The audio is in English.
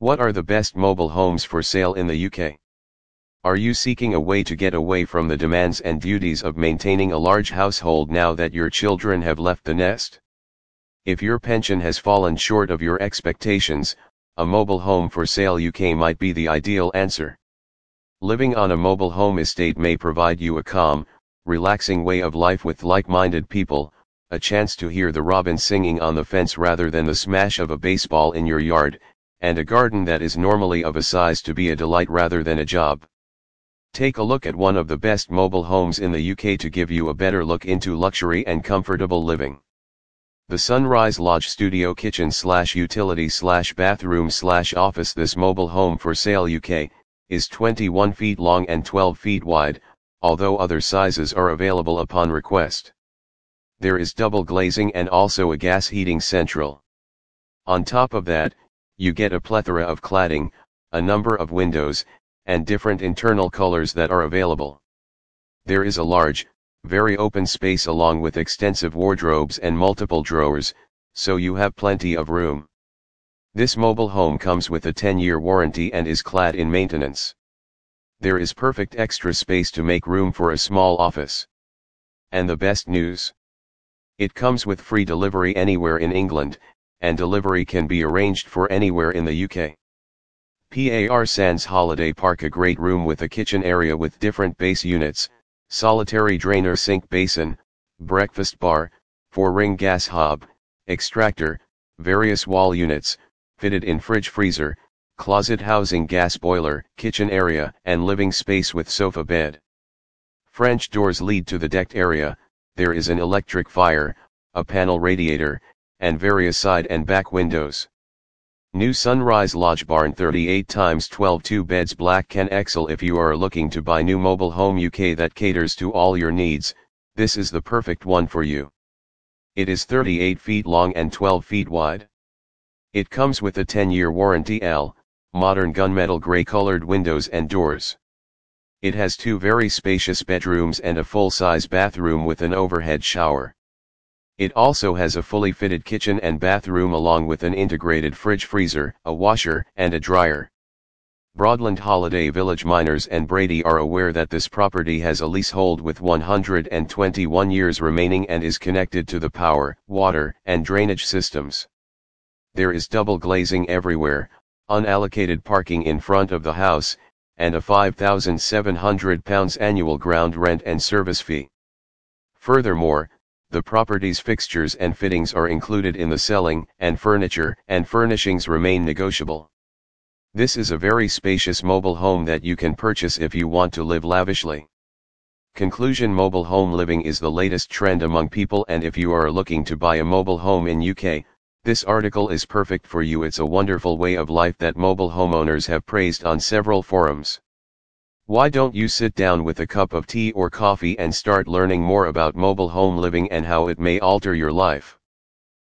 What are the best mobile homes for sale in the UK? Are you seeking a way to get away from the demands and duties of maintaining a large household now that your children have left the nest? If your pension has fallen short of your expectations, a mobile home for sale UK might be the ideal answer. Living on a mobile home estate may provide you a calm, relaxing way of life with like-minded people, a chance to hear the robin singing on the fence rather than the smash of a baseball in your yard, and a garden that is normally of a size to be a delight rather than a job. Take a look at one of the best mobile homes in the UK to give you a better look into luxury and comfortable living. The Sunrise Lodge Studio Kitchen slash Utility slash Bathroom slash Office This mobile home for sale UK, is 21 feet long and 12 feet wide, although other sizes are available upon request. There is double glazing and also a gas heating central. On top of that, you get a plethora of cladding, a number of windows, and different internal colors that are available. There is a large, very open space along with extensive wardrobes and multiple drawers, so you have plenty of room. This mobile home comes with a 10-year warranty and is clad in maintenance. There is perfect extra space to make room for a small office. And the best news? It comes with free delivery anywhere in England, and delivery can be arranged for anywhere in the UK. PAR Sands Holiday Park a great room with a kitchen area with different base units, solitary drainer sink basin, breakfast bar, 4-ring gas hob, extractor, various wall units, fitted in fridge freezer, closet housing gas boiler, kitchen area and living space with sofa bed. French doors lead to the decked area, there is an electric fire, a panel radiator, and various side and back windows. New Sunrise Lodge Barn 38 times 12 2 beds Black Ken Excel If you are looking to buy new mobile home UK that caters to all your needs, this is the perfect one for you. It is 38 feet long and 12 feet wide. It comes with a 10-year warranty L, modern gunmetal gray colored windows and doors. It has two very spacious bedrooms and a full-size bathroom with an overhead shower. It also has a fully fitted kitchen and bathroom along with an integrated fridge freezer, a washer, and a dryer. Broadland Holiday Village miners and Brady are aware that this property has a leasehold with 121 years remaining and is connected to the power, water, and drainage systems. There is double glazing everywhere, unallocated parking in front of the house, and a £5,700 annual ground rent and service fee. Furthermore, the property's fixtures and fittings are included in the selling, and furniture and furnishings remain negotiable. This is a very spacious mobile home that you can purchase if you want to live lavishly. Conclusion Mobile home living is the latest trend among people and if you are looking to buy a mobile home in UK, this article is perfect for you it's a wonderful way of life that mobile homeowners have praised on several forums. Why don't you sit down with a cup of tea or coffee and start learning more about mobile home living and how it may alter your life?